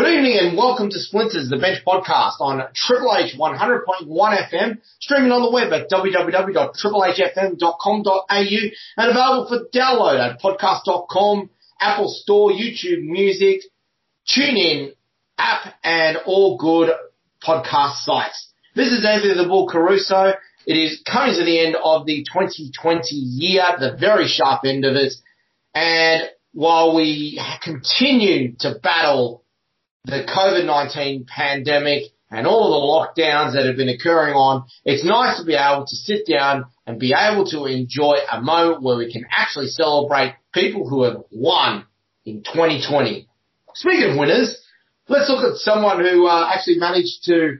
Good evening and welcome to Splinters, the Bench Podcast on Triple H 100.1 FM, streaming on the web at www.triplehfm.com.au and available for download at podcast.com, Apple Store, YouTube Music, TuneIn app, and all good podcast sites. This is Anthony the Bull Caruso. It is coming to the end of the 2020 year, the very sharp end of it. And while we continue to battle the COVID-19 pandemic and all of the lockdowns that have been occurring on, it's nice to be able to sit down and be able to enjoy a moment where we can actually celebrate people who have won in 2020. Speaking of winners, let's look at someone who uh, actually managed to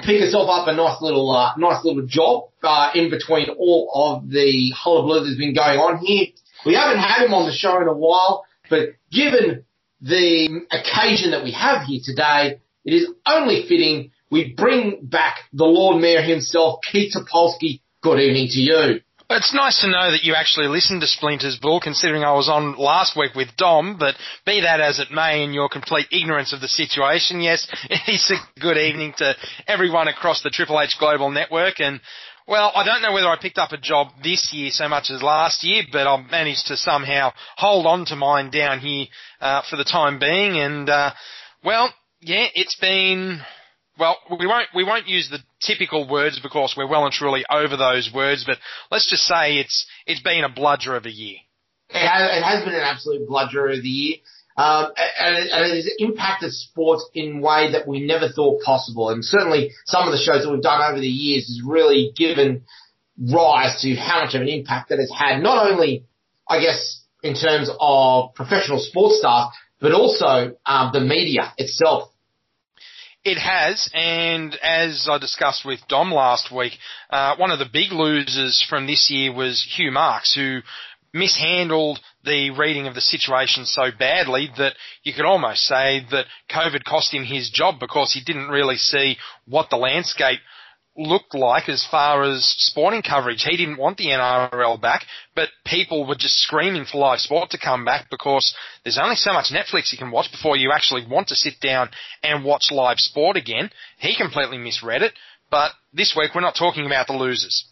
pick herself up a nice little, uh, nice little job uh, in between all of the hullabaloo that's been going on here. We haven't had him on the show in a while, but given the occasion that we have here today, it is only fitting we bring back the Lord Mayor himself, Keith Topolsky. Good evening to you. It's nice to know that you actually listened to Splinters Bull, considering I was on last week with Dom, but be that as it may, in your complete ignorance of the situation, yes, it is a good evening to everyone across the Triple H Global Network, and well, I don't know whether I picked up a job this year so much as last year, but I've managed to somehow hold on to mine down here uh, for the time being. And uh, well, yeah, it's been. Well, we won't we won't use the typical words because we're well and truly over those words. But let's just say it's it's been a bludger of a year. It has, it has been an absolute bludger of the year. Um, and, it, and it has impacted sports in a way that we never thought possible. And certainly some of the shows that we've done over the years has really given rise to how much of an impact that it's had, not only, I guess, in terms of professional sports staff, but also um, the media itself. It has, and as I discussed with Dom last week, uh, one of the big losers from this year was Hugh Marks, who mishandled the reading of the situation so badly that you could almost say that COVID cost him his job because he didn't really see what the landscape looked like as far as sporting coverage. He didn't want the NRL back, but people were just screaming for live sport to come back because there's only so much Netflix you can watch before you actually want to sit down and watch live sport again. He completely misread it, but this week we're not talking about the losers.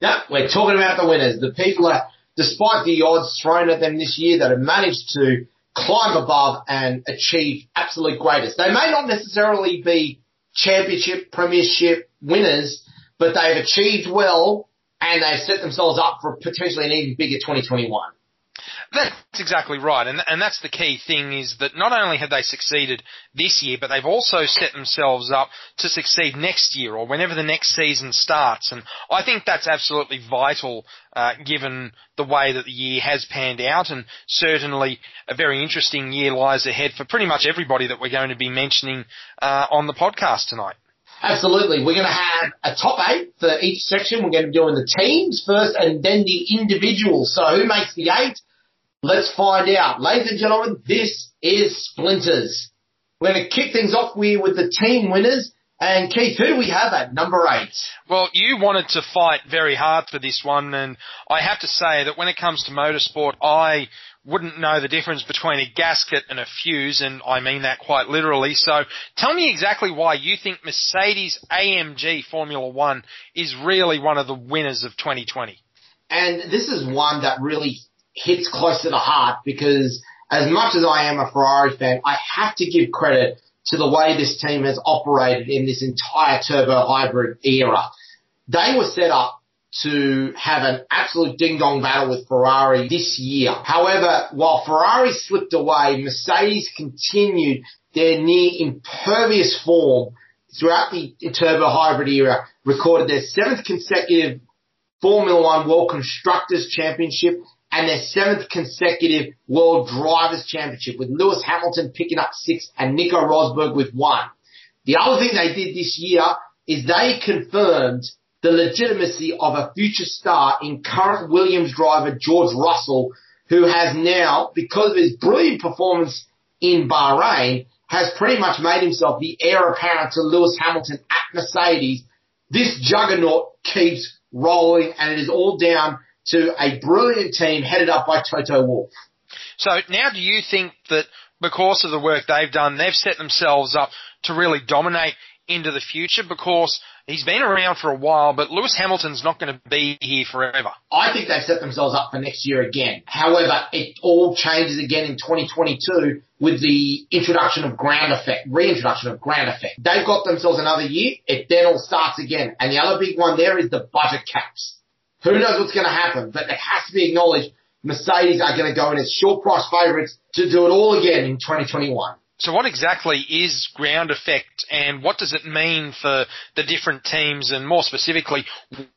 No, we're talking about the winners. The people that despite the odds thrown at them this year, that have managed to climb above and achieve absolute greatness. They may not necessarily be championship, premiership winners, but they've achieved well and they've set themselves up for potentially an even bigger 2021. That's exactly right, and and that's the key thing is that not only have they succeeded this year, but they've also set themselves up to succeed next year or whenever the next season starts. And I think that's absolutely vital, uh, given the way that the year has panned out, and certainly a very interesting year lies ahead for pretty much everybody that we're going to be mentioning uh, on the podcast tonight. Absolutely. We're going to have a top eight for each section. We're going to be doing the teams first and then the individuals. So who makes the eight? Let's find out. Ladies and gentlemen, this is Splinters. We're going to kick things off with, with the team winners. And Keith, who do we have at number eight? Well, you wanted to fight very hard for this one, and I have to say that when it comes to motorsport, I wouldn't know the difference between a gasket and a fuse, and I mean that quite literally. So tell me exactly why you think Mercedes AMG Formula One is really one of the winners of 2020. And this is one that really hits close to the heart because as much as I am a Ferrari fan, I have to give credit to the way this team has operated in this entire turbo hybrid era. They were set up to have an absolute ding dong battle with Ferrari this year. However, while Ferrari slipped away, Mercedes continued their near impervious form throughout the turbo hybrid era, recorded their seventh consecutive Formula One World Constructors Championship and their seventh consecutive World Drivers' Championship, with Lewis Hamilton picking up six and Nico Rosberg with one. The other thing they did this year is they confirmed the legitimacy of a future star in current Williams driver George Russell, who has now, because of his brilliant performance in Bahrain, has pretty much made himself the heir apparent to Lewis Hamilton at Mercedes. This juggernaut keeps rolling and it is all down to a brilliant team headed up by Toto Wolff. So now do you think that because of the work they've done, they've set themselves up to really dominate into the future because he's been around for a while, but Lewis Hamilton's not going to be here forever. I think they've set themselves up for next year again. However, it all changes again in 2022 with the introduction of ground effect, reintroduction of ground effect. They've got themselves another year. It then all starts again. And the other big one there is the budget caps. Who knows what's going to happen, but it has to be acknowledged Mercedes are going to go in as short price favourites to do it all again in 2021. So what exactly is ground effect and what does it mean for the different teams and more specifically,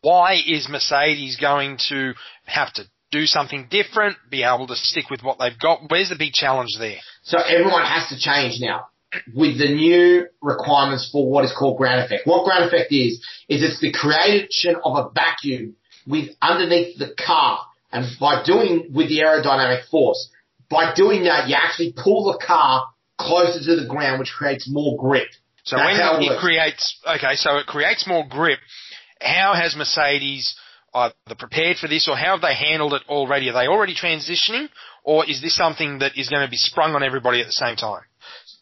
why is Mercedes going to have to do something different, be able to stick with what they've got? Where's the big challenge there? So everyone has to change now with the new requirements for what is called ground effect. What ground effect is, is it's the creation of a vacuum with underneath the car and by doing with the aerodynamic force, by doing that, you actually pull the car closer to the ground, which creates more grip. So That's when it, it creates, okay, so it creates more grip. How has Mercedes either prepared for this, or how have they handled it already? Are they already transitioning, or is this something that is going to be sprung on everybody at the same time?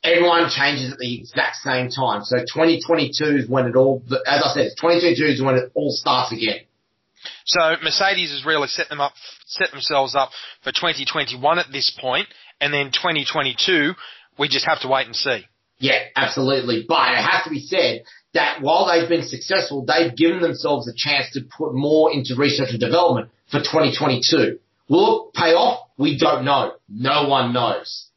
Everyone changes at the exact same time. So 2022 is when it all, as I said, 2022 is when it all starts again. So Mercedes has really set them up, set themselves up for 2021 at this point, and then 2022 we just have to wait and see. Yeah, absolutely. But it has to be said that while they've been successful, they've given themselves a chance to put more into research and development for 2022. Will it pay off? We don't know. No one knows.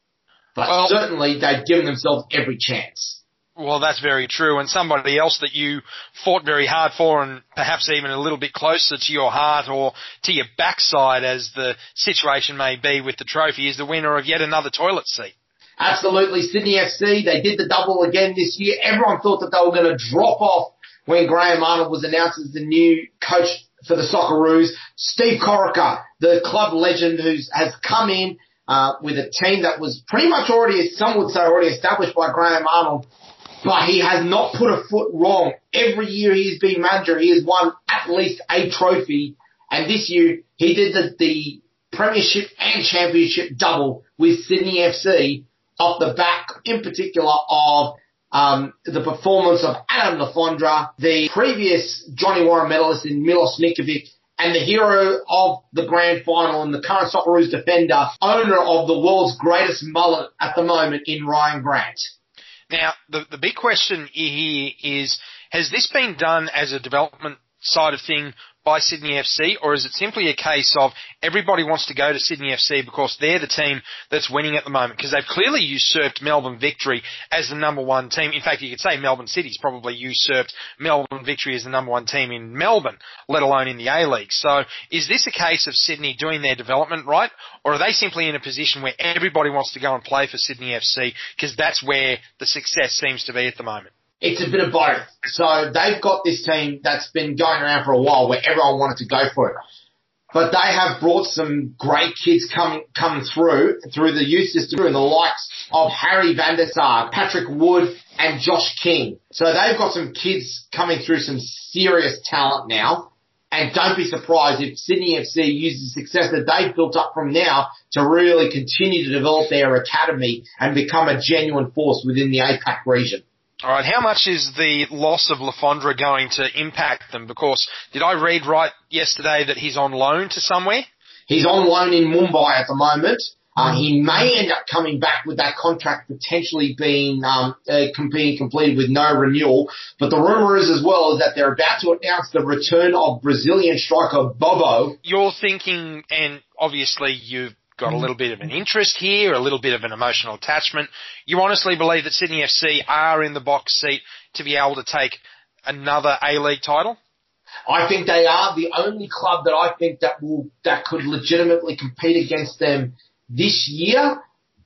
But well, certainly they've given themselves every chance. Well, that's very true. And somebody else that you fought very hard for and perhaps even a little bit closer to your heart or to your backside as the situation may be with the trophy is the winner of yet another toilet seat. Absolutely. Sydney FC, they did the double again this year. Everyone thought that they were going to drop off when Graham Arnold was announced as the new coach for the Socceroos. Steve Corica, the club legend who has come in uh, with a team that was pretty much already, some would say already established by Graham Arnold, but he has not put a foot wrong. Every year he has been manager, he has won at least a trophy. And this year he did the, the premiership and championship double with Sydney FC off the back, in particular, of um, the performance of Adam Le Fondre, the previous Johnny Warren medalist in Milos Ninkovic, and the hero of the grand final and the current Socceroos defender, owner of the world's greatest mullet at the moment in Rhyan Grant. Now, the, the big question here is, has this been done as a development side of thing by Sydney FC, or is it simply a case of everybody wants to go to Sydney FC because they're the team that's winning at the moment? Because they've clearly usurped Melbourne Victory as the number one team. In fact, you could say Melbourne City's probably usurped Melbourne Victory as the number one team in Melbourne, let alone in the A League. So is this a case of Sydney doing their development right, or are they simply in a position where everybody wants to go and play for Sydney FC because that's where the success seems to be at the moment? It's a bit of both. So they've got this team that's been going around for a while where everyone wanted to go for it. But they have brought some great kids coming coming through through the youth system and the likes of Harry Van der Saag, Patrick Wood, and Josh King. So they've got some kids coming through some serious talent now. And don't be surprised if Sydney FC uses the success that they've built up from now to really continue to develop their academy and become a genuine force within the APAC region. All right, how much is the loss of Le Fondre going to impact them? Because did I read right yesterday that he's on loan to somewhere? He's on loan in Mumbai at the moment. Uh, he may end up coming back with that contract potentially being um, uh, being completed with no renewal. But the rumor is as well is that they're about to announce the return of Brazilian striker Bobo. You're thinking, and obviously you've got a mm. little bit of an interest here, a little bit of an emotional attachment. You honestly believe that Sydney FC are in the box seat to be able to take another A-League title? I think they are the only club that I think that will that could legitimately compete against them this year.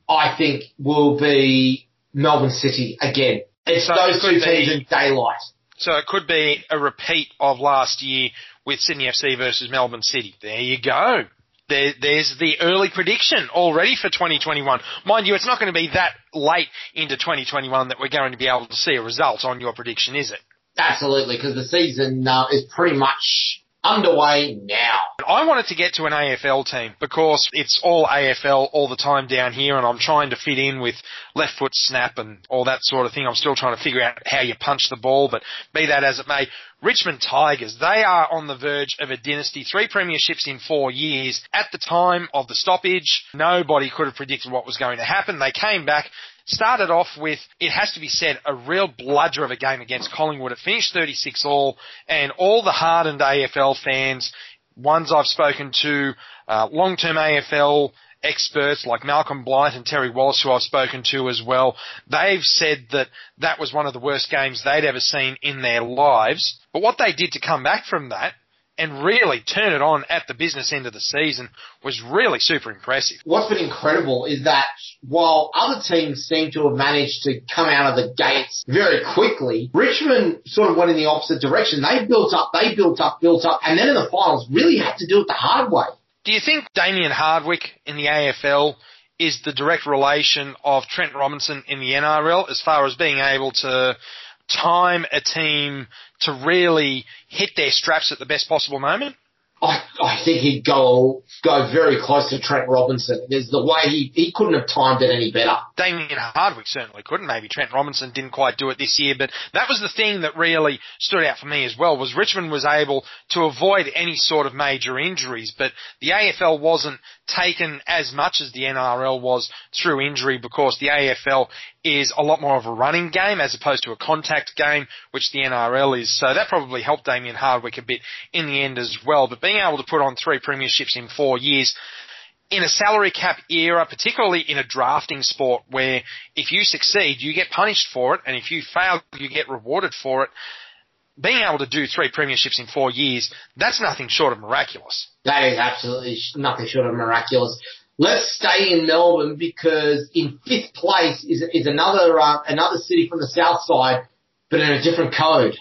I think will be Melbourne City again. It's so those two teams in daylight. So it could be a repeat of last year with Sydney FC versus Melbourne City. There you go. There, there's the early prediction already for 2021. Mind you, it's not going to be that late into 2021 that we're going to be able to see a result on your prediction, is it? Absolutely, because the season uh, is pretty much underway now. I wanted to get to an AFL team because it's all AFL all the time down here and I'm trying to fit in with left foot snap and all that sort of thing. I'm still trying to figure out how you punch the ball, but be that as it may, Richmond Tigers, they are on the verge of a dynasty. Three premierships in four years. At the time of the stoppage, nobody could have predicted what was going to happen. They came back, started off with, it has to be said, a real bludger of a game against Collingwood. It finished 36 all, and all the hardened AFL fans, ones I've spoken to, uh, long-term AFL experts like Malcolm Blight and Terry Wallace, who I've spoken to as well, they've said that that was one of the worst games they'd ever seen in their lives. But what they did to come back from that and really turn it on at the business end of the season was really super impressive. What's been incredible is that while other teams seem to have managed to come out of the gates very quickly, Richmond sort of went in the opposite direction. They built up, they built up, built up, and then in the finals really had to do it the hard way. Do you think Damien Hardwick in the AFL is the direct relation of Trent Robinson in the NRL as far as being able to time a team to really hit their straps at the best possible moment? I, I think he'd go go very close to Trent Robinson. There's the way he, he couldn't have timed it any better. Damien Hardwick certainly couldn't. Maybe Trent Robinson didn't quite do it this year, but that was the thing that really stood out for me as well. Was Richmond was able to avoid any sort of major injuries, but the AFL wasn't taken as much as the NRL was through injury because the AFL is a lot more of a running game as opposed to a contact game, which the NRL is. So that probably helped Damien Hardwick a bit in the end as well. But being able to put on three premierships in four years, in a salary cap era, particularly in a drafting sport where if you succeed, you get punished for it, and if you fail, you get rewarded for it. Being able to do three premierships in four years, that's nothing short of miraculous. That is absolutely nothing short of miraculous. Let's stay in Melbourne because in fifth place is is another uh, another city from the south side, but in a different code.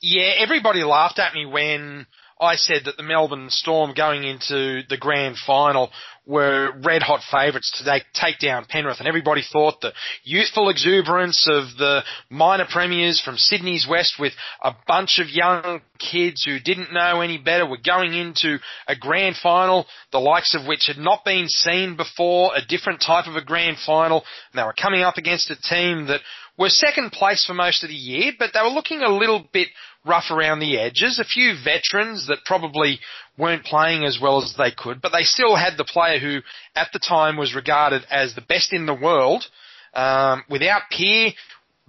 Yeah, everybody laughed at me when I said that the Melbourne Storm going into the grand final were red hot favourites to take down Penrith, and everybody thought the youthful exuberance of the minor premiers from Sydney's West with a bunch of young kids who didn't know any better were going into a grand final, the likes of which had not been seen before, a different type of a grand final, and they were coming up against a team that were second place for most of the year, but they were looking a little bit rough around the edges. A few veterans that probably weren't playing as well as they could, but they still had the player who, at the time, was regarded as the best in the world. Um, without peer,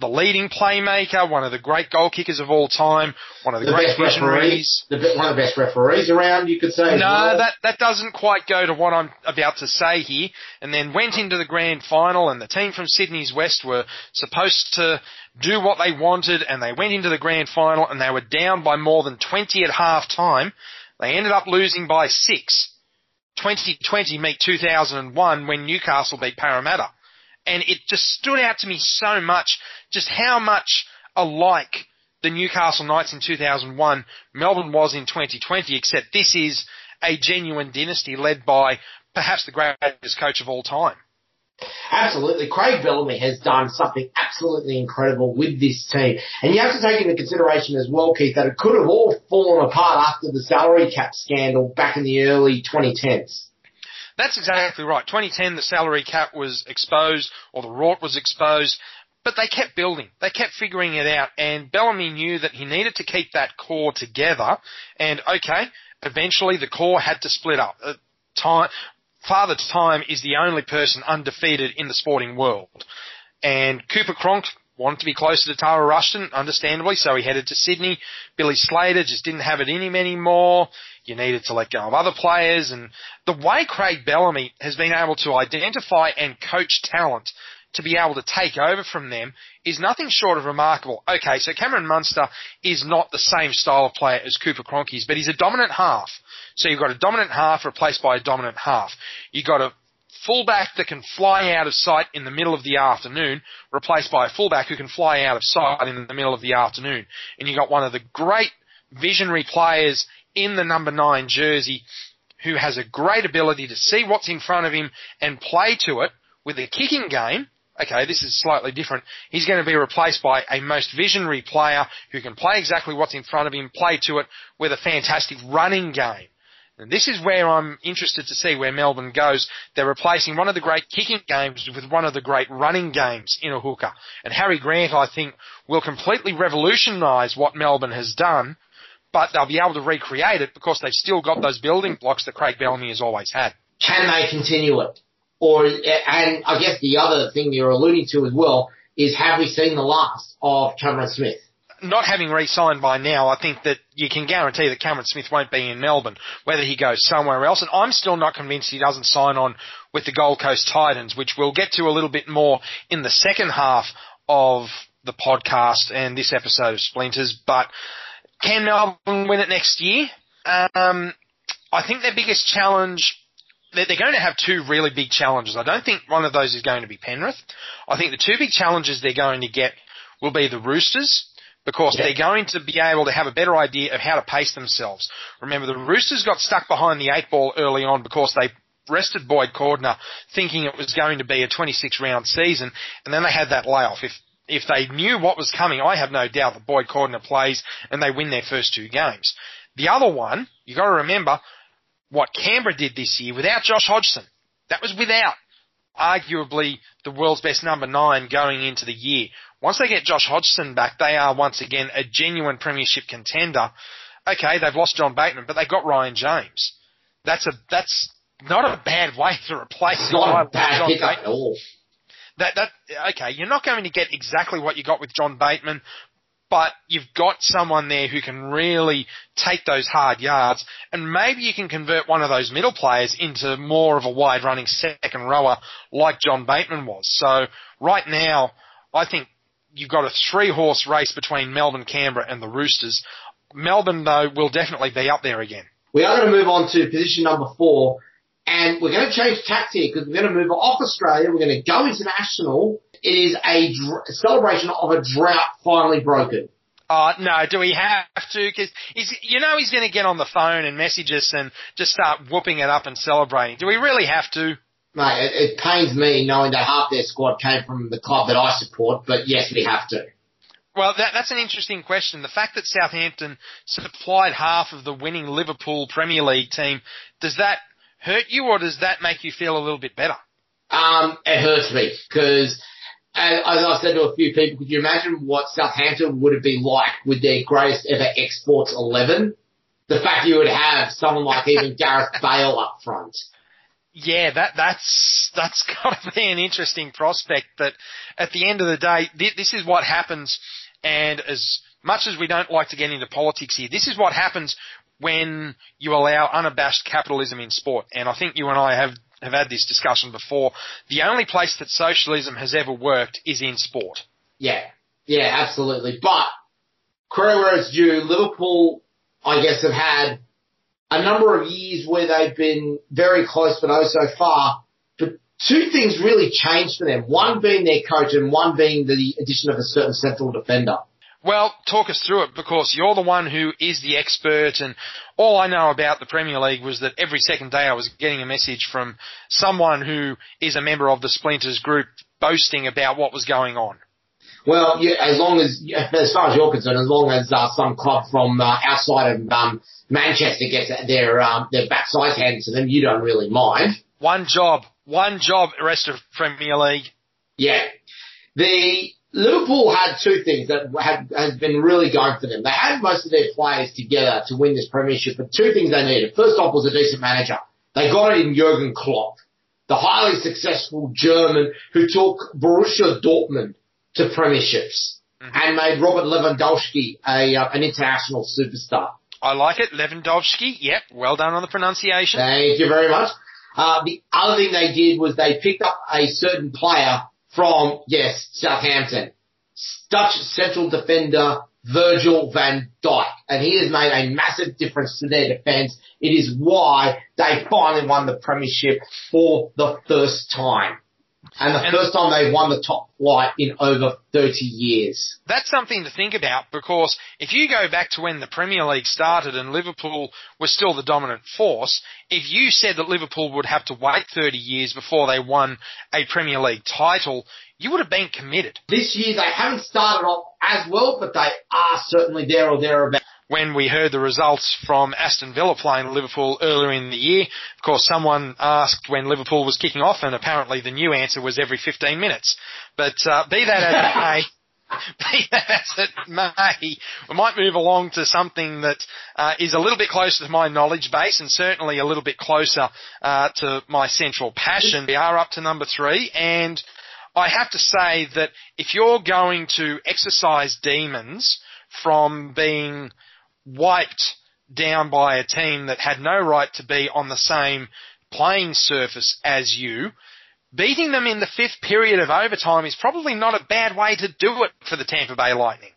the leading playmaker, one of the great goal kickers of all time, one of the, the great visionaries. The, one of the best referees around, you could say. No, well. that, that doesn't quite go to what I'm about to say here. And then went into the grand final and the team from Sydney's West were supposed to do what they wanted and they went into the grand final and they were down by more than 20 at half time. They ended up losing by six. 2020 meet 2001 when Newcastle beat Parramatta and it just stood out to me so much just how much alike the Newcastle Knights in 2001 Melbourne was in 2020, except this is a genuine dynasty led by perhaps the greatest coach of all time. Absolutely. Craig Bellamy has done something absolutely incredible with this team. And you have to take into consideration as well, Keith, that it could have all fallen apart after the salary cap scandal back in the early 2010s. That's exactly right. 2010, the salary cap was exposed, or the rort was exposed, but they kept building. They kept figuring it out, and Bellamy knew that he needed to keep that core together. And okay, eventually the core had to split up. Uh, time, Father Time is the only person undefeated in the sporting world, and Cooper Cronk wanted to be closer to Tara Rushton, understandably, so he headed to Sydney. Billy Slater just didn't have it in him anymore. You needed to let go of other players. And the way Craig Bellamy has been able to identify and coach talent to be able to take over from them is nothing short of remarkable. Okay, so Cameron Munster is not the same style of player as Cooper Cronkies, but he's a dominant half. So you've got a dominant half replaced by a dominant half. You've got a fullback that can fly out of sight in the middle of the afternoon, replaced by a fullback who can fly out of sight in the middle of the afternoon. And you got one of the great visionary players in the number nine jersey who has a great ability to see what's in front of him and play to it with a kicking game. Okay, this is slightly different. He's going to be replaced by a most visionary player who can play exactly what's in front of him, play to it with a fantastic running game. And this is where I'm interested to see where Melbourne goes. They're replacing one of the great kicking games with one of the great running games in a hooker. And Harry Grant, I think, will completely revolutionise what Melbourne has done, but they'll be able to recreate it because they've still got those building blocks that Craig Bellamy has always had. Can they continue it? Or, and I guess the other thing you're alluding to as well is have we seen the last of Cameron Smith? Not having re-signed by now, I think that you can guarantee that Cameron Smith won't be in Melbourne, whether he goes somewhere else. And I'm still not convinced he doesn't sign on with the Gold Coast Titans, which we'll get to a little bit more in the second half of the podcast and this episode of Splinters. But can Melbourne win it next year? Um, I think their biggest challenge they're going to have two really big challenges. I don't think one of those is going to be Penrith. I think the two big challenges they're going to get will be the Roosters because yeah. they're going to be able to have a better idea of how to pace themselves. Remember, the Roosters got stuck behind the eight ball early on because they rested Boyd Cordner thinking it was going to be a 26 round season, and then they had that layoff. If if they knew what was coming, I have no doubt that Boyd Cordner plays and they win their first two games. The other one, you got to remember what Canberra did this year without Josh Hodgson. That was without arguably the world's best number nine going into the year. Once they get Josh Hodgson back, they are once again a genuine premiership contender. Okay, they've lost John Bateman, but they've got Ryan James. That's a that's not a bad way to replace it's not a bad John Bateman. at all. That that okay, you're not going to get exactly what you got with John Bateman, but you've got someone there who can really take those hard yards, and maybe you can convert one of those middle players into more of a wide running second rower like John Bateman was. So right now, I think you've got a three horse race between Melbourne, Canberra, and the Roosters. Melbourne, though, will definitely be up there again. We are going to move on to position number four, and we're going to change tact here because we're going to move off Australia. We're going to go international. It is a dr- celebration of a drought finally broken. Uh, no, do we have to? Because you know he's going to get on the phone and message us and just start whooping it up and celebrating. Do we really have to? Mate, it, it pains me knowing that half their squad came from the club that I support, but yes, we have to. Well, that, that's an interesting question. The fact that Southampton supplied half of the winning Liverpool Premier League team, does that hurt you or does that make you feel a little bit better? Um, it hurts me because, as I've said to a few people, could you imagine what Southampton would have been like with their greatest ever exports 11? The fact you would have someone like even Gareth Bale up front yeah, that that's that's got to be an interesting prospect. But at the end of the day, th- this is what happens. And as much as we don't like to get into politics here, this is what happens when you allow unabashed capitalism in sport. And I think you and I have have had this discussion before. The only place that socialism has ever worked is in sport. Yeah, yeah, absolutely. But credit where it's due, Liverpool, I guess, have had a number of years where they've been very close but oh so far. But two things really changed for them. One being their coach and one being the addition of a certain central defender. Well, talk us through it because you're the one who is the expert and all I know about the Premier League was that every second day I was getting a message from someone who is a member of the Splinters group boasting about what was going on. Well, yeah, as long as, as far as you're concerned, as long as uh, some club from uh, outside of um, Manchester gets their um, their backside handed to them, you don't really mind. One job, one job. Rest of Premier League. Yeah, the Liverpool had two things that had has been really going for them. They had most of their players together to win this premiership, but two things they needed. First off was a decent manager. They got it in Jurgen Klopp, the highly successful German who took Borussia Dortmund to premierships mm-hmm. and made Robert Lewandowski a uh, an international superstar. I like it. Lewandowski. Yep. Well done on the pronunciation. Thank you very much. Uh, the other thing they did was they picked up a certain player from, yes, Southampton. Dutch central defender Virgil van Dijk. And he has made a massive difference to their defence. It is why they finally won the premiership for the first time. And the and first time they've won the top flight in over 30 years. That's something to think about because if you go back to when the Premier League started and Liverpool was still the dominant force, if you said that Liverpool would have to wait 30 years before they won a Premier League title, you would have been committed. This year they haven't started off as well, but they are certainly there or thereabouts when we heard the results from Aston Villa playing Liverpool earlier in the year. Of course, someone asked when Liverpool was kicking off, and apparently the new answer was every 15 minutes. But uh, be that as it may. Be that as it may, we might move along to something that uh, is a little bit closer to my knowledge base and certainly a little bit closer uh, to my central passion. We are up to number three, and I have to say that if you're going to exercise demons from being wiped down by a team that had no right to be on the same playing surface as you, beating them in the fifth period of overtime is probably not a bad way to do it for the Tampa Bay Lightning.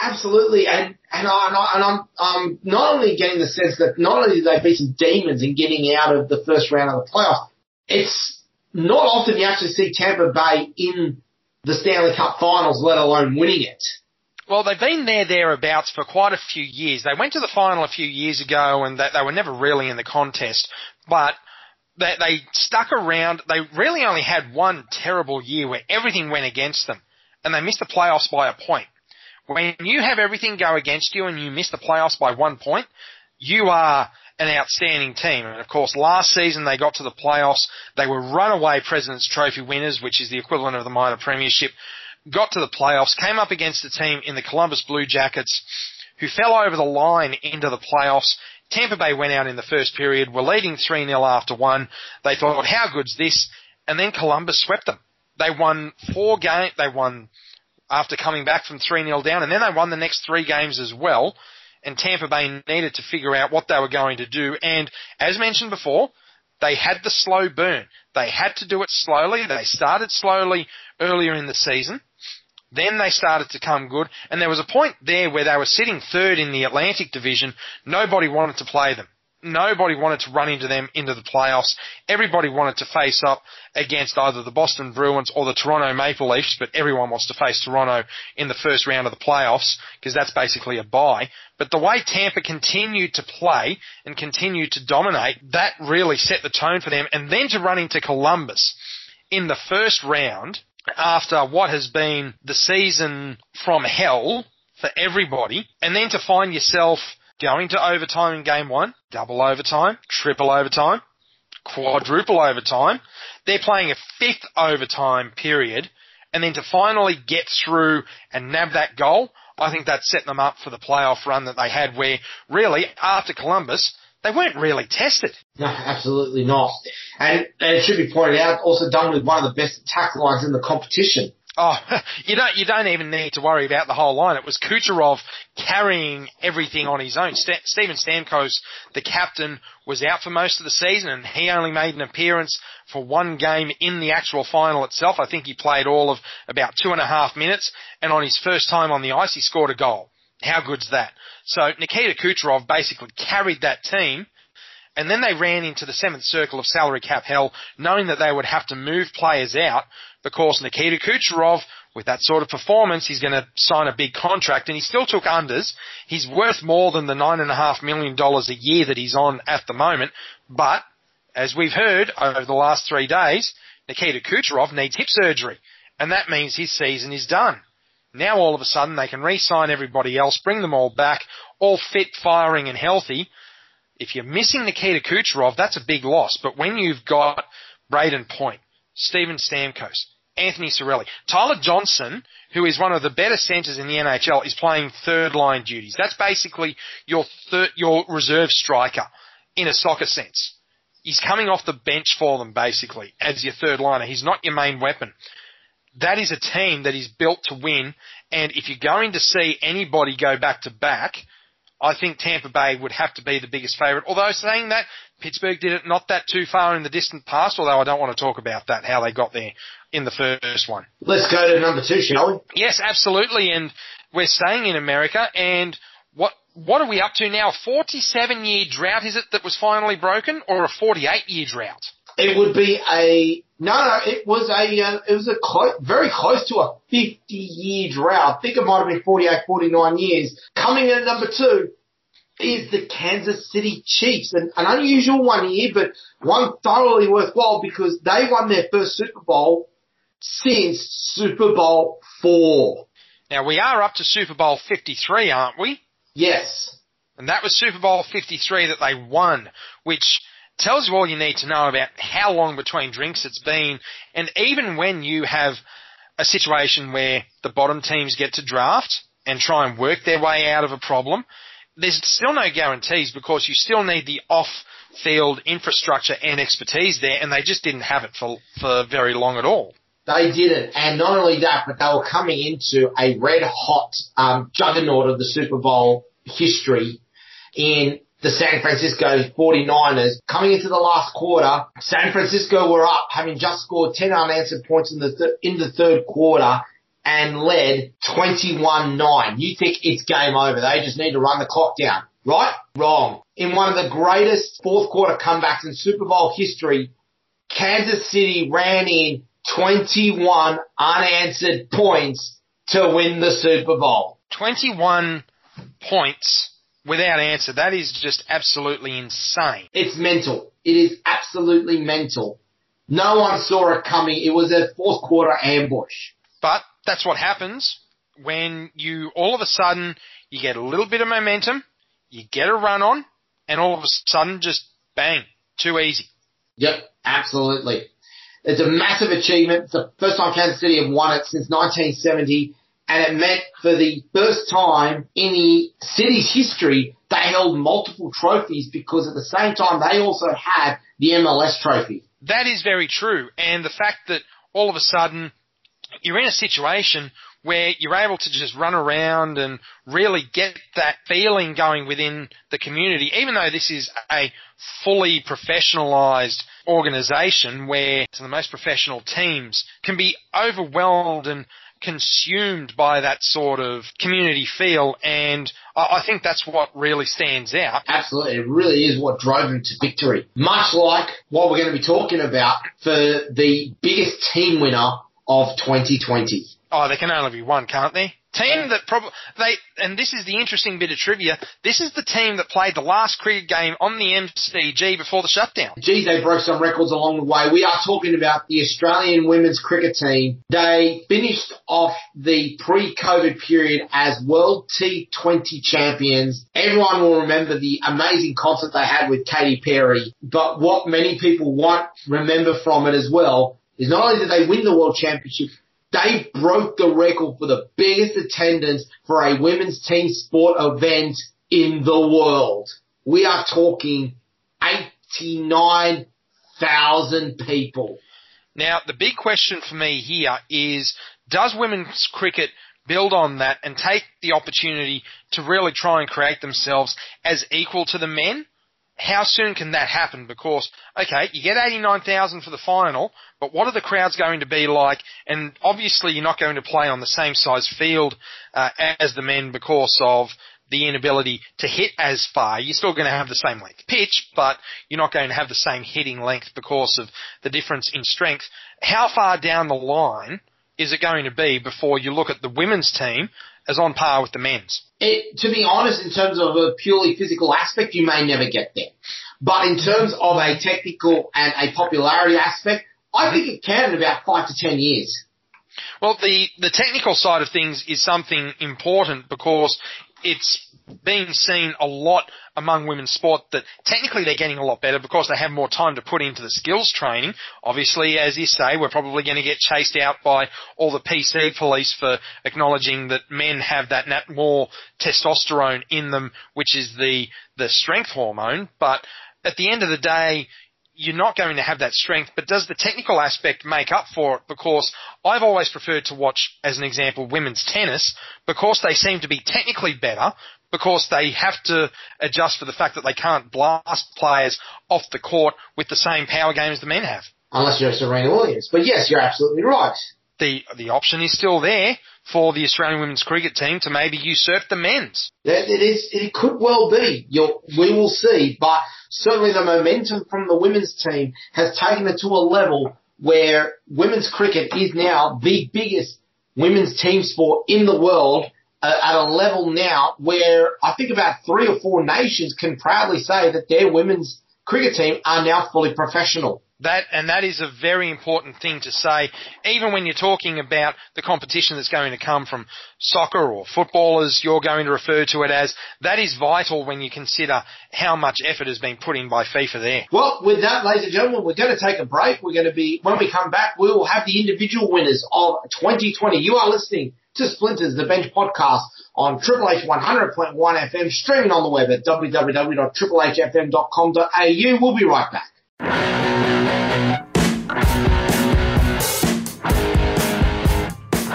Absolutely, and and, I, and I'm I'm not only getting the sense that not only did they beat some demons in getting out of the first round of the playoffs, it's not often you actually see Tampa Bay in the Stanley Cup Finals, let alone winning it. Well, they've been there thereabouts for quite a few years. They went to the final a few years ago, and they, they were never really in the contest. But they, they stuck around. They really only had one terrible year where everything went against them, and they missed the playoffs by a point. When you have everything go against you and you miss the playoffs by one point, you are an outstanding team. And of course, last season they got to the playoffs. They were runaway President's Trophy winners, which is the equivalent of the minor premiership got to the playoffs, came up against a team in the Columbus Blue Jackets who fell over the line into the playoffs. Tampa Bay went out in the first period, were leading 3-0 after one. They thought, how good's this? And then Columbus swept them. They won four games, they won after coming back from 3-0 down, and then they won the next three games as well. And Tampa Bay needed to figure out what they were going to do. And as mentioned before, they had the slow burn. They had to do it slowly. They started slowly earlier in the season. Then they started to come good, and there was a point there where they were sitting third in the Atlantic Division. Nobody wanted to play them. Nobody wanted to run into them into the playoffs. Everybody wanted to face up against either the Boston Bruins or the Toronto Maple Leafs, but everyone wants to face Toronto in the first round of the playoffs because that's basically a bye. But the way Tampa continued to play and continued to dominate, that really set the tone for them. And then to run into Columbus in the first round after what has been the season from hell for everybody, and then to find yourself going to overtime in game one, double overtime, triple overtime, quadruple overtime. They're playing a fifth overtime period, and then to finally get through and nab that goal, I think that set them up for the playoff run that they had where really after Columbus, they weren't really tested. No, absolutely not. And, and it should be pointed out, also done with one of the best attack lines in the competition. Oh, you don't you don't even need to worry about the whole line. It was Kucherov carrying everything on his own. St- Steven Stamkos, the captain, was out for most of the season, and he only made an appearance for one game in the actual final itself. I think he played all of about two and a half minutes, and on his first time on the ice, he scored a goal. How good's that? So Nikita Kucherov basically carried that team, and then they ran into the seventh circle of salary cap hell, knowing that they would have to move players out because Nikita Kucherov, with that sort of performance, he's going to sign a big contract, and he still took unders. He's worth more than the nine and a half million dollars a year that he's on at the moment. But as we've heard over the last three days, Nikita Kucherov needs hip surgery, and that means his season is done. Now all of a sudden they can re-sign everybody else, bring them all back, all fit, firing and healthy. If you're missing Nikita Kucherov, that's a big loss. But when you've got Brayden Point, Steven Stamkos, Anthony Cirelli, Tyler Johnson, who is one of the better centres in the NHL, is playing third line duties. That's basically your third, your reserve striker in a soccer sense. He's coming off the bench for them basically as your third liner. He's not your main weapon that is a team that is built to win. And if you're going to see anybody go back to back, I think Tampa Bay would have to be the biggest favourite. Although saying that, Pittsburgh did it not that too far in the distant past, although I don't want to talk about that, how they got there in the first one. Let's go to number two, shall we? Yes, absolutely. And we're staying in America and what what are we up to now? 47 year drought is it that was finally broken or a 48 year drought? It would be a no, no. It was a uh, it was a clo- very close to a 50 year drought. I think it might have been 48, 49 years. Coming in at number two is the Kansas City Chiefs, an, an unusual one here, but one thoroughly worthwhile because they won their first Super Bowl since Super Bowl four. Now we are up to Super Bowl 53, aren't we? Yes. And that was Super Bowl 53 that they won, which tells you all you need to know about how long between drinks it's been. And even when you have a situation where the bottom teams get to draft and try and work their way out of a problem, there's still no guarantees because you still need the off field infrastructure and expertise there, and they just didn't have it for, for very long at all. They didn't, and not only that, but they were coming into a red hot um, juggernaut of the Super Bowl history in the San Francisco 49ers. Coming into the last quarter, San Francisco were up, having just scored 10 unanswered points in the, th- in the third quarter and led 21-9. You think it's game over. They just need to run the clock down. Right? Wrong. In one of the greatest fourth quarter comebacks in Super Bowl history, Kansas City ran in 21 unanswered points to win the Super Bowl. 21 points without answer. That is just absolutely insane. It's mental. It is absolutely mental. No one saw it coming. It was a fourth quarter ambush. But that's what happens when you all of a sudden you get a little bit of momentum, you get a run on, and all of a sudden just bang, too easy. Yep, absolutely. It's a massive achievement. It's the first time Kansas City have won it since 1970, and it meant for the first time in the city's history they held multiple trophies because at the same time they also had the MLS trophy. That is very true, and the fact that all of a sudden you're in a situation where you're able to just run around and really get that feeling going within the community, even though this is a fully professionalized organization where the most professional teams can be overwhelmed and consumed by that sort of community feel and I think that's what really stands out. Absolutely. It really is what drove them to victory. Much like what we're going to be talking about for the biggest team winner of 2020. Oh, there can only be one, can't they? Team that probably they and this is the interesting bit of trivia. This is the team that played the last cricket game on the MCG before the shutdown. Geez, they broke some records along the way. We are talking about the Australian women's cricket team. They finished off the pre-COVID period as World T20 champions. Everyone will remember the amazing concert they had with Katy Perry. But what many people won't remember from it as well is not only did they win the World Championship, they broke the record for the biggest attendance for a women's team sport event in the world. We are talking 89,000 people. Now, the big question for me here is, does women's cricket build on that and take the opportunity to really try and create themselves as equal to the men? How soon can that happen? Because, okay, you get 89,000 for the final, but what are the crowds going to be like? And obviously you're not going to play on the same size field uh, as the men because of the inability to hit as far. You're still going to have the same length pitch, but you're not going to have the same hitting length because of the difference in strength. How far down the line is it going to be before you look at the women's team as on par with the men's? It, to be honest, in terms of a purely physical aspect, you may never get there. But in terms of a technical and a popularity aspect, I think it can in about five to ten years. Well, the, the technical side of things is something important because it's being seen a lot among women's sport that technically they're getting a lot better because they have more time to put into the skills training. Obviously, as you say, we're probably going to get chased out by all the PC police for acknowledging that men have that more testosterone in them, which is the, the strength hormone. But at the end of the day, you're not going to have that strength, but does the technical aspect make up for it? Because I've always preferred to watch, as an example, women's tennis because they seem to be technically better, because they have to adjust for the fact that they can't blast players off the court with the same power game as the men have. Unless you're Serena Williams. But yes, you're absolutely right. The, the option is still there for the Australian women's cricket team to maybe usurp the men's. It is, it could well be. You're, we will see, but certainly the momentum from the women's team has taken it to a level where women's cricket is now the biggest women's team sport in the world at a level now where I think about three or four nations can proudly say that their women's cricket team are now fully professional. That and that is a very important thing to say, even when you're talking about the competition that's going to come from soccer or football, as you're going to refer to it as. That is vital when you consider how much effort has been put in by FIFA there. Well, with that, ladies and gentlemen, we're going to take a break. We're going to be when we come back, we will have the individual winners of 2020. You are listening to Splinters, the Bench podcast on Triple H 100.1 FM, streaming on the web at www.triplehfm.com.au. We'll be right back.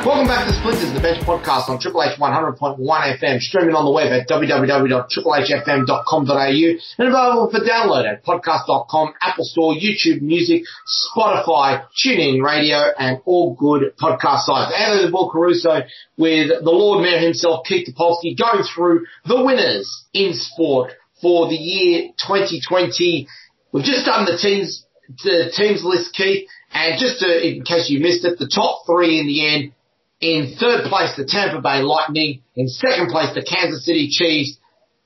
Welcome back to Splinters, the Bench podcast on Triple H 100.1 FM, streaming on the web at www.triplehfm.com.au and available for download at podcast.com, Apple Store, YouTube Music, Spotify, TuneIn Radio, and all good podcast sites. Anthony the Bull Caruso with the Lord Mayor himself, Keith Topolsky, going through the winners in sport for the year 2020. We've just done the teams, the teams list, Keith, and just to, in case you missed it, the top three in the end in third place, the Tampa Bay Lightning. In second place, the Kansas City Chiefs.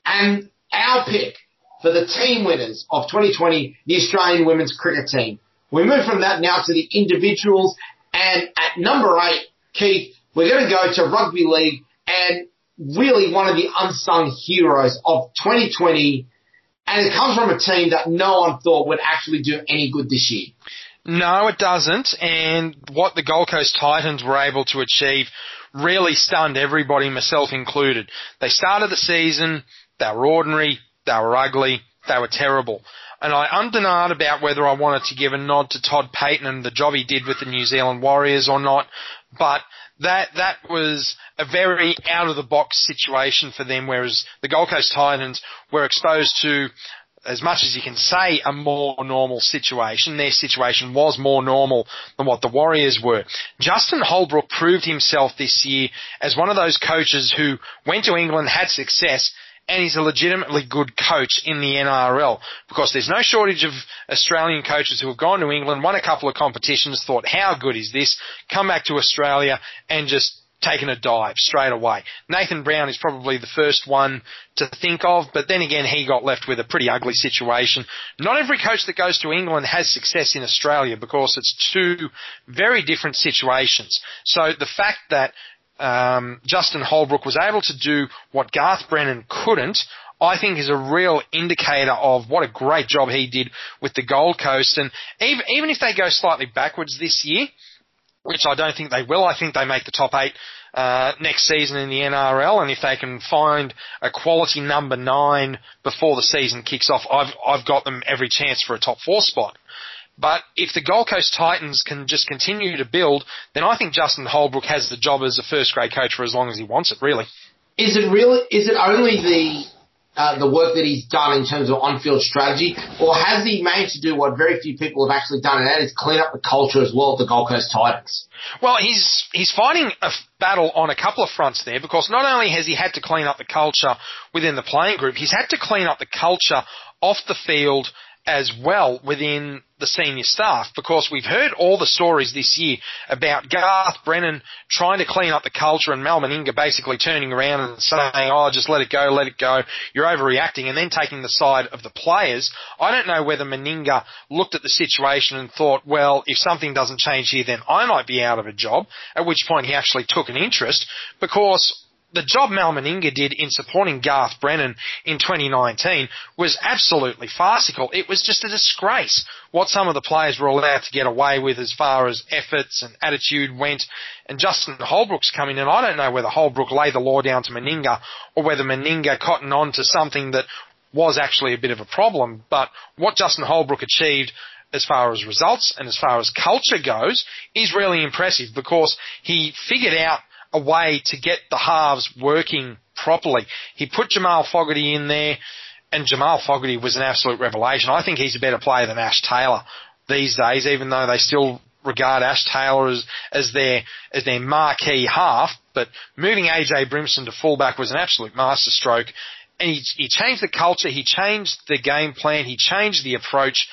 And our pick for the team winners of 2020, the Australian women's cricket team. We move from that now to the individuals. And at number eight, Keith, we're going to go to rugby league and really one of the unsung heroes of 2020. And it comes from a team that no one thought would actually do any good this year. No, it doesn't. And what the Gold Coast Titans were able to achieve really stunned everybody, myself included. They started the season, they were ordinary, they were ugly, they were terrible. And I undenied about whether I wanted to give a nod to Todd Payten and the job he did with the New Zealand Warriors or not, but that that was a very out of the box situation for them, whereas the Gold Coast Titans were exposed to as much as you can say a more normal situation, their situation was more normal than what the Warriors were. Justin Holbrook proved himself this year as one of those coaches who went to England, had success, and he's a legitimately good coach in the NRL because there's no shortage of Australian coaches who have gone to England, won a couple of competitions, thought, how good is this? Come back to Australia and just taken a dive straight away. Nathan Brown is probably the first one to think of, but then again, he got left with a pretty ugly situation. Not every coach that goes to England has success in Australia because it's two very different situations. So the fact that um, Justin Holbrook was able to do what Garth Brennan couldn't, I think is a real indicator of what a great job he did with the Gold Coast. And even, even if they go slightly backwards this year, which I don't think they will. I think they make the top eight uh, next season in the NRL, and if they can find a quality number nine before the season kicks off, I've I've got them every chance for a top four spot. But if the Gold Coast Titans can just continue to build, then I think Justin Holbrook has the job as a first grade coach for as long as he wants it. Really. Is it really? Is it only the uh, the work that he's done in terms of on-field strategy, or has he managed to do what very few people have actually done, and that is clean up the culture as well at the Gold Coast Titans? Well, he's he's fighting a battle on a couple of fronts there because not only has he had to clean up the culture within the playing group, he's had to clean up the culture off the field as well within the senior staff because we've heard all the stories this year about Garth Brennan trying to clean up the culture and Mal Meninga basically turning around and saying, oh, just let it go, let it go, you're overreacting, and then taking the side of the players. I don't know whether Meninga looked at the situation and thought, well, if something doesn't change here, then I might be out of a job, at which point he actually took an interest because the job Mal Meninga did in supporting Garth Brennan in 2019 was absolutely farcical. It was just a disgrace what some of the players were allowed to get away with as far as efforts and attitude went. And Justin Holbrook's coming in. I don't know whether Holbrook laid the law down to Meninga or whether Meninga cottoned on to something that was actually a bit of a problem. But what Justin Holbrook achieved as far as results and as far as culture goes is really impressive because he figured out a way to get the halves working properly. He put Jamal Fogarty in there, and Jamal Fogarty was an absolute revelation. I think he's a better player than Ash Taylor these days, even though they still regard Ash Taylor as, as their as their marquee half. But moving AJ Brimson to fullback was an absolute masterstroke. And he, he changed the culture, he changed the game plan, he changed the approach,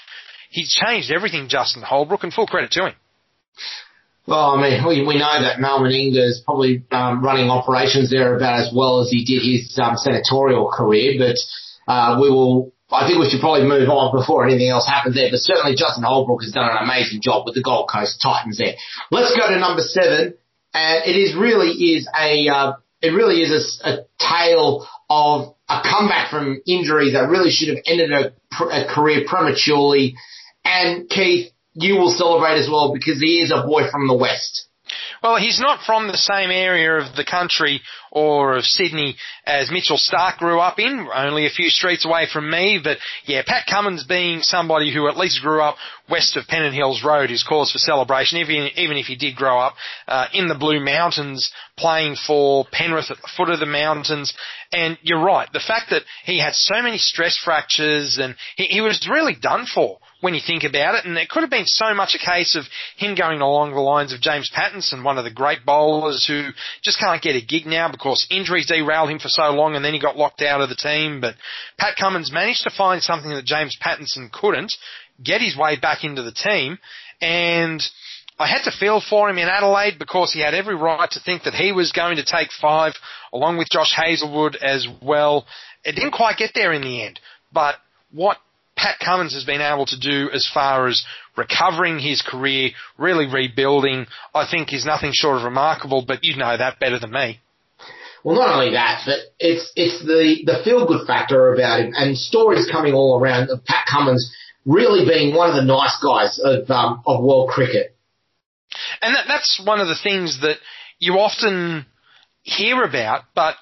he changed everything, Justin Holbrook, and full credit to him. Well, I mean, we, we know that Mal Meninga is probably um, running operations there about as well as he did his um, senatorial career, but uh, we will. I think we should probably move on before anything else happens there. But certainly Justin Holbrook has done an amazing job with the Gold Coast Titans there. Let's go to number seven, and it is really is a uh, it really is a, a tale of a comeback from injury that really should have ended a, a career prematurely. And Keith, you will celebrate as well because he is a boy from the West. Well, he's not from the same area of the country or of Sydney as Mitchell Starc grew up in, only a few streets away from me. But yeah, Pat Cummins being somebody who at least grew up west of Pennant Hills Road is cause for celebration, even, even if he did grow up uh, in the Blue Mountains playing for Penrith at the foot of the mountains. And you're right, the fact that he had so many stress fractures and he, he was really done for when you think about it. And it could have been so much a case of him going along the lines of James Pattinson, one of the great bowlers who just can't get a gig now because injuries derailed him for so long and then he got locked out of the team. But Pat Cummins managed to find something that James Pattinson couldn't, get his way back into the team and I had to feel for him in Adelaide because he had every right to think that he was going to take five along with Josh Hazlewood as well. It didn't quite get there in the end, but what Pat Cummins has been able to do as far as recovering his career, really rebuilding, I think is nothing short of remarkable, but you know that better than me. Well, not only that, but it's it's the the feel good factor about him, and stories coming all around of Pat Cummins really being one of the nice guys of um, of world cricket. And that, that's one of the things that you often hear about, but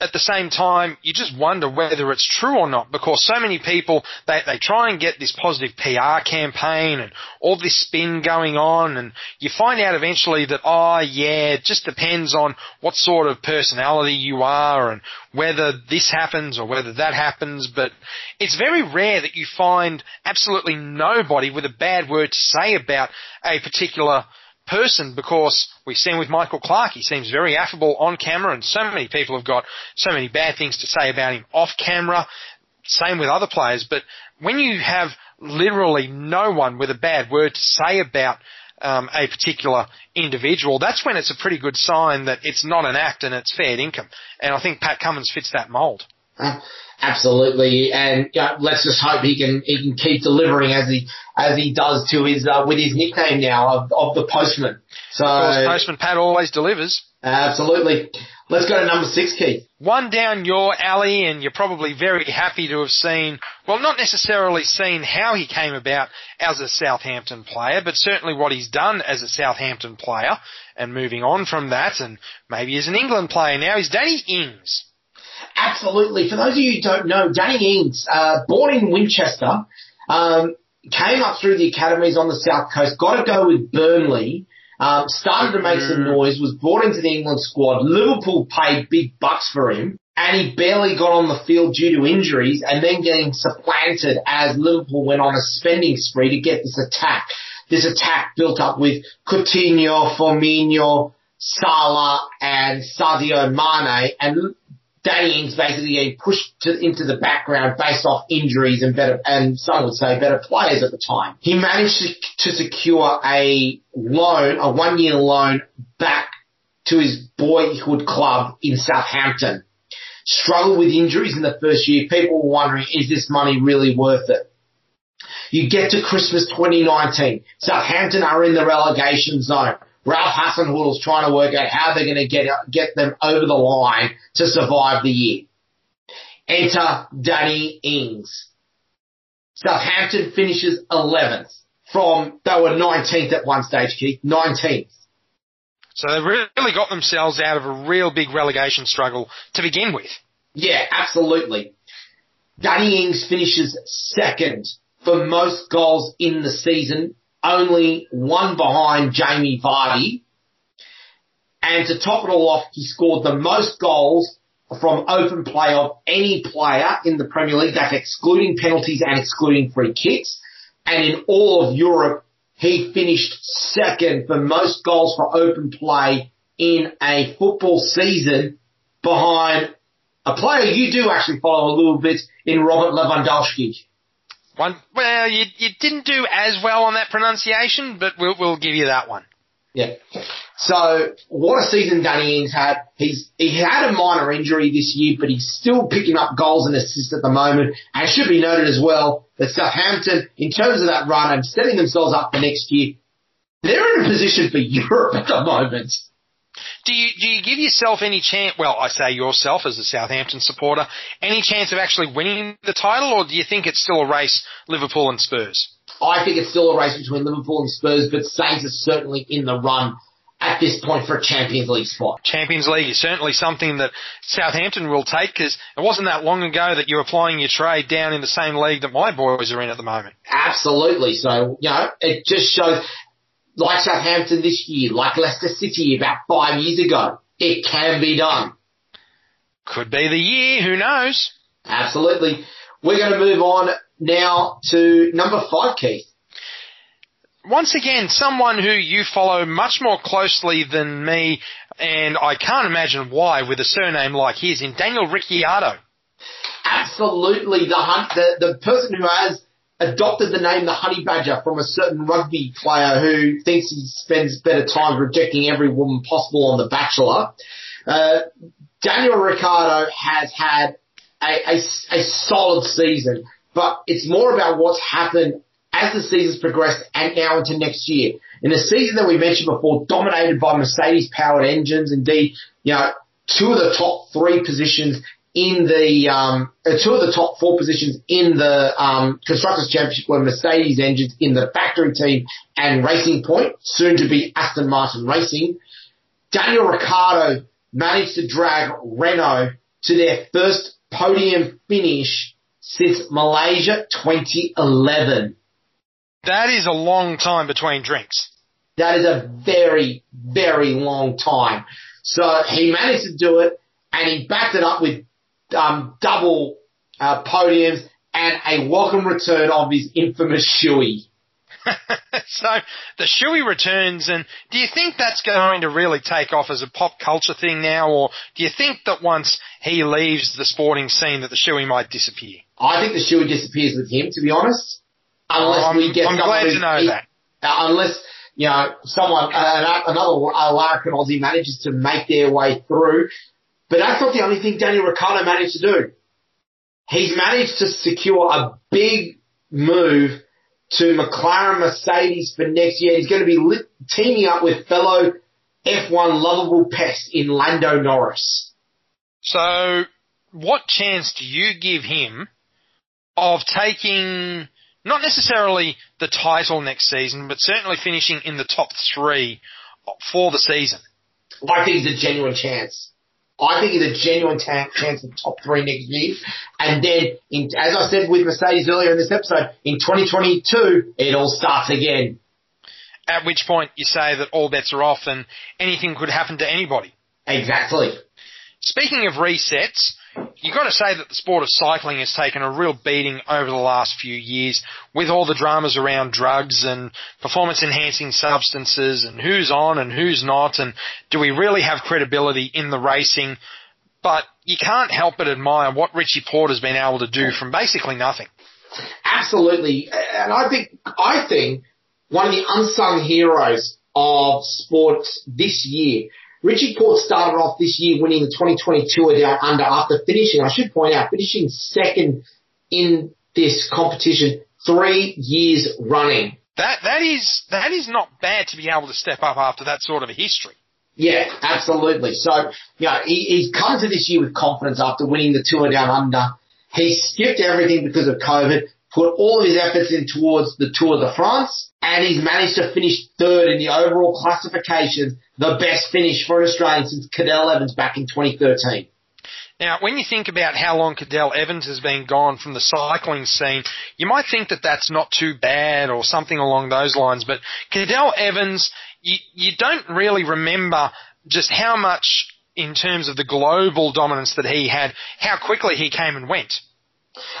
at the same time, you just wonder whether it's true or not because so many people, they, they try and get this positive PR campaign and all this spin going on and you find out eventually that, oh yeah, it just depends on what sort of personality you are and whether this happens or whether that happens, but it's very rare that you find absolutely nobody with a bad word to say about a particular person because we've seen with Michael Clarke, he seems very affable on camera and so many people have got so many bad things to say about him off camera. Same with other players, but when you have literally no one with a bad word to say about um, a particular individual, that's when it's a pretty good sign that it's not an act and it's fair income. And I think Pat Cummins fits that mould. Absolutely, and you know, let's just hope he can he can keep delivering as he as he does to his uh, with his nickname now of, of the postman. So course, postman Pat always delivers. Absolutely. Let's go to number six, Keith. One down your alley, and you're probably very happy to have seen, well, not necessarily seen how he came about as a Southampton player, but certainly what he's done as a Southampton player, and moving on from that, and maybe as an England player now, is Danny Ings. Absolutely. For those of you who don't know, Danny Ings, uh, born in Winchester, um, came up through the academies on the south coast, got to go with Burnley, um, started to make some mm. noise, was brought into the England squad. Liverpool paid big bucks for him, and he barely got on the field due to injuries, and then getting supplanted as Liverpool went on a spending spree to get this attack. This attack built up with Coutinho, Firmino, Salah, and Sadio Mane, and Ings basically getting pushed to, into the background based off injuries and better, and some would say better players at the time. He managed to, to secure a loan, a one year loan back to his boyhood club in Southampton. Struggled with injuries in the first year. People were wondering, is this money really worth it? You get to Christmas 2019. Southampton are in the relegation zone. Ralph Hasenhüttl's trying to work out how they're going to get get them over the line to survive the year. Enter Danny Ings. Southampton finishes 11th from, they were 19th at one stage, Keith, 19th. So they really got themselves out of a real big relegation struggle to begin with. Yeah, absolutely. Danny Ings finishes second for most goals in the season only one behind Jamie Vardy. And to top it all off, he scored the most goals from open play of any player in the Premier League. That's excluding penalties and excluding free kicks. And in all of Europe, he finished second for most goals for open play in a football season behind a player you do actually follow a little bit in Robert Lewandowski. One, well, you, you didn't do as well on that pronunciation, but we'll, we'll give you that one. Yeah. So what a season Danny Ings had. He's he had a minor injury this year, but he's still picking up goals and assists at the moment. And it should be noted as well that Southampton, in terms of that run and setting themselves up for next year, they're in a position for Europe at the moment. Do you do you give yourself any chance? Well, I say yourself as a Southampton supporter, any chance of actually winning the title, or do you think it's still a race Liverpool and Spurs? I think it's still a race between Liverpool and Spurs, but Saints are certainly in the run at this point for a Champions League spot. Champions League is certainly something that Southampton will take because it wasn't that long ago that you were applying your trade down in the same league that my boys are in at the moment. Absolutely. So, you know, it just shows, like Southampton this year, like Leicester City about five years ago, it can be done. Could be the year, who knows? Absolutely. We're going to move on now to number five, Keith once again, someone who you follow much more closely than me, and I can't imagine why with a surname like his, in Daniel Ricciardo. Absolutely, the hunt, the, the person who has adopted the name the Honey Badger from a certain rugby player who thinks he spends better time rejecting every woman possible on The Bachelor. Uh, Daniel Ricciardo has had a, a, a solid season, but it's more about what's happened as the season's progressed and now into next year. In a season that we mentioned before, dominated by Mercedes powered engines, indeed, you know, two of the top three positions in the um, uh, two of the top four positions in the um, constructors championship were Mercedes engines in the factory team and Racing Point, soon to be Aston Martin Racing. Daniel Ricciardo managed to drag Renault to their first podium finish since Malaysia 2011. That is a long time between drinks. That is a very, very long time. So he managed to do it and he backed it up with um, double uh, podiums and a welcome return of his infamous shoey. so the shoey returns, and do you think that's going to really take off as a pop culture thing now, or do you think that once he leaves the sporting scene that the shoey might disappear? I think the shoey disappears with him, to be honest. Unless I'm, we get I'm glad to know that. Uh, unless you know someone, uh, another uh, Larkin Aussie manages to make their way through. But that's not the only thing Daniel Ricciardo managed to do. He's managed to secure a big move to McLaren Mercedes for next year. He's going to be lit, teaming up with fellow F1 lovable pest in Lando Norris. So, what chance do you give him of taking not necessarily the title next season, but certainly finishing in the top three for the season. I think it's a genuine chance. I think it's a genuine ta- chance of top three next year. And then, in, as I said with Mercedes earlier in this episode, in 2022, it all starts again. At which point you say that all bets are off and anything could happen to anybody. Exactly. Speaking of resets, you've got to say that the sport of cycling has taken a real beating over the last few years with all the dramas around drugs and performance enhancing substances and who's on and who's not and do we really have credibility in the racing. But you can't help but admire what Richie Porter's been able to do from basically nothing. Absolutely. And I think, I think one of the unsung heroes of sports this year Richie Porte started off this year winning the 2022 Tour Down Under after finishing, I should point out, finishing second in this competition three years running. That that is that is not bad to be able to step up after that sort of a history. Yeah, absolutely. So, you know, he, he's come to this year with confidence after winning the Tour Down Under. He skipped everything because of COVID, put all of his efforts in towards the Tour de France, and he's managed to finish third in the overall classification, the best finish for an Australian since Cadel Evans back in 2013. Now, when you think about how long Cadel Evans has been gone from the cycling scene, you might think that that's not too bad or something along those lines, but Cadel Evans, you, you don't really remember just how much in terms of the global dominance that he had, how quickly he came and went.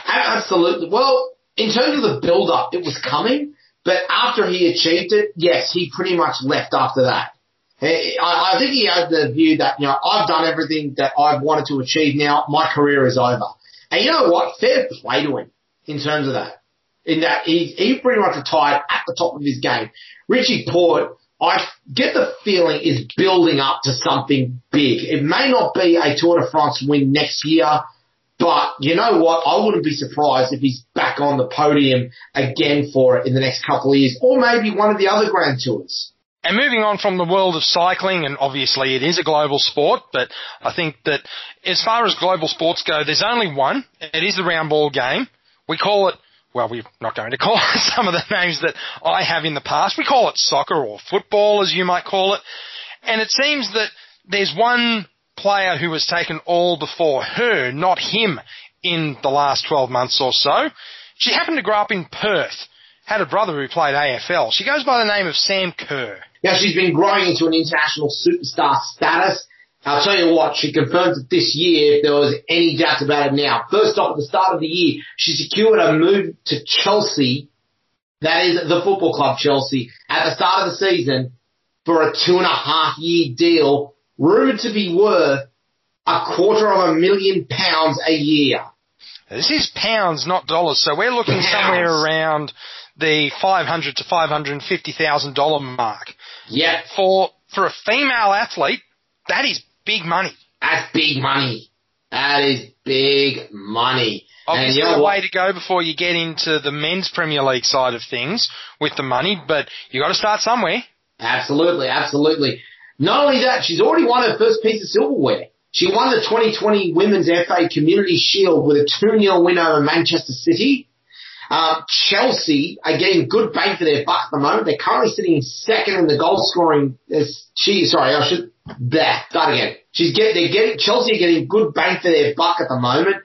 Absolutely. Well, in terms of the build up, it was coming, but after he achieved it, yes, he pretty much left after that. I, think he had the view that, you know, I've done everything that I've wanted to achieve now, my career is over. And you know what? Fair play to him in terms of that. In that he, he pretty much retired at the top of his game. Richie Porte, I get the feeling is building up to something big. It may not be a Tour de France win next year, but you know what? I wouldn't be surprised if he's back on the podium again for it in the next couple of years, or maybe one of the other Grand Tours. And moving on from the world of cycling, and obviously it is a global sport, but I think that as far as global sports go, there's only one. It is the round ball game. We call it, well, we're not going to call it some of the names that I have in the past. We call it soccer or football, as you might call it. And it seems that there's one player who has taken all before her, not him, in the last 12 months or so. She happened to grow up in Perth, had a brother who played AFL. She goes by the name of Sam Kerr. Now she's been growing into an international superstar status. I'll tell you what, she confirmed it this year if there was any doubts about it now. First off, at the start of the year, she secured a move to Chelsea, that is the football club Chelsea, at the start of the season for a two and a half year deal, rumored to be worth a quarter of a million pounds a year. This is pounds, not dollars, so we're looking pounds. somewhere around the five hundred to five hundred and fifty thousand dollar mark. Yeah. For for a female athlete, that is big money. That's big money. That is big money. Obviously, you know a way to go before you get into the men's Premier League side of things with the money, but you got to start somewhere. Absolutely, absolutely. Not only that, she's already won her first piece of silverware. She won the 2020 Women's FA Community Shield with a 2-0 win over Manchester City. Um, Chelsea are getting good bang for their buck at the moment. They're currently sitting second in the goal scoring. She, sorry, I should, there, start again. She's get, they're getting, Chelsea are getting good bang for their buck at the moment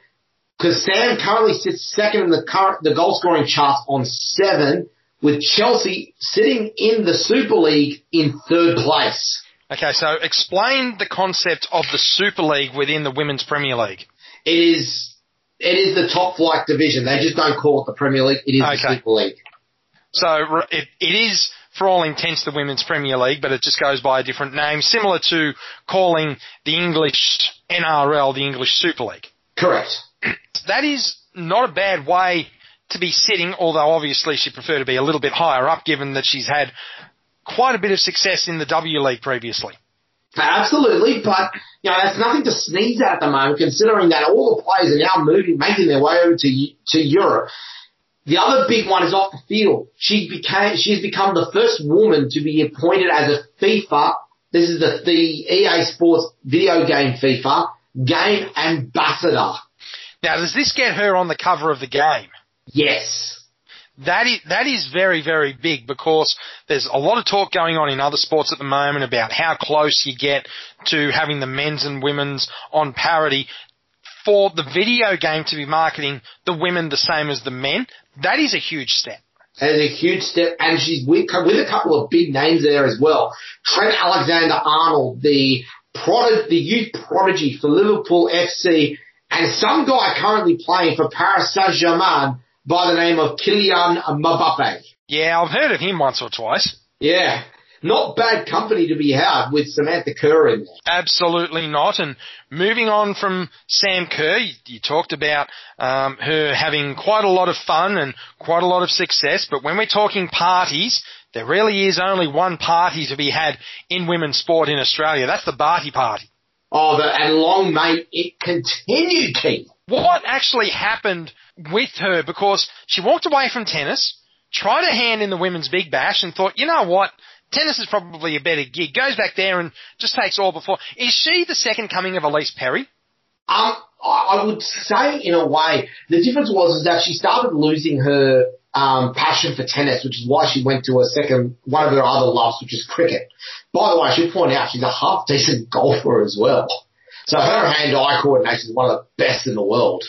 because Sam currently sits second in the current, the goal scoring charts on seven with Chelsea sitting in the Super League in third place. Okay, so explain the concept of the Super League within the Women's Premier League. It is it is the top flight division. They just don't call it the Premier League. It is okay. the Super League. So it, it is, for all intents, the Women's Premier League, but it just goes by a different name, similar to calling the English NRL the English Super League. Correct. That is not a bad way to be sitting, although obviously she'd prefer to be a little bit higher up, given that she's had quite a bit of success in the W League previously. Absolutely, but you know that's nothing to sneeze at at the moment, considering that all the players are now moving, making their way over to to Europe. The other big one is off the field. She became she's become the first woman to be appointed as a FIFA. This is the the EA Sports video game FIFA game ambassador. Now, does this get her on the cover of the game? Yes. That is, that is very, very big because there's a lot of talk going on in other sports at the moment about how close you get to having the men's and women's on parity. For the video game to be marketing the women the same as the men, that is a huge step. That is a huge step, and she's with, with a couple of big names there as well. Trent Alexander-Arnold, the prod, the youth prodigy for Liverpool FC, and some guy currently playing for Paris Saint-Germain by the name of Kylian Mbappe. Yeah, I've heard of him once or twice. Yeah. Not bad company to be had with Samantha Kerr in there. Absolutely not. And moving on from Sam Kerr, you, you talked about um, her having quite a lot of fun and quite a lot of success. But when we're talking parties, there really is only one party to be had in women's sport in Australia. That's the Barty Party. Oh, the, and long may it continue, Keith. What actually happened with her because she walked away from tennis, tried her hand in the women's big bash and thought, you know what? Tennis is probably a better gig. Goes back there and just takes all before. Is she the second coming of Ellyse Perry? Um, I would say in a way, the difference was is that she started losing her um, passion for tennis, which is why she went to her second, one of her other loves, which is cricket. By the way, I should point out she's a half decent golfer as well. So her hand-eye coordination is one of the best in the world.